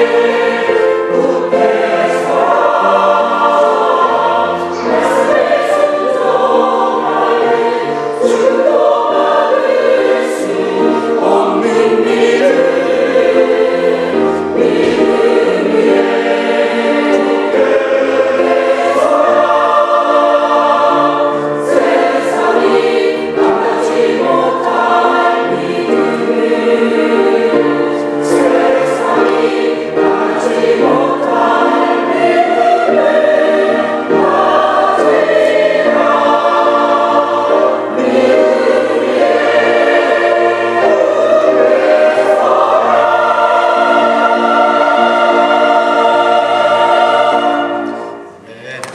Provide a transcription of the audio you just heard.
Amen.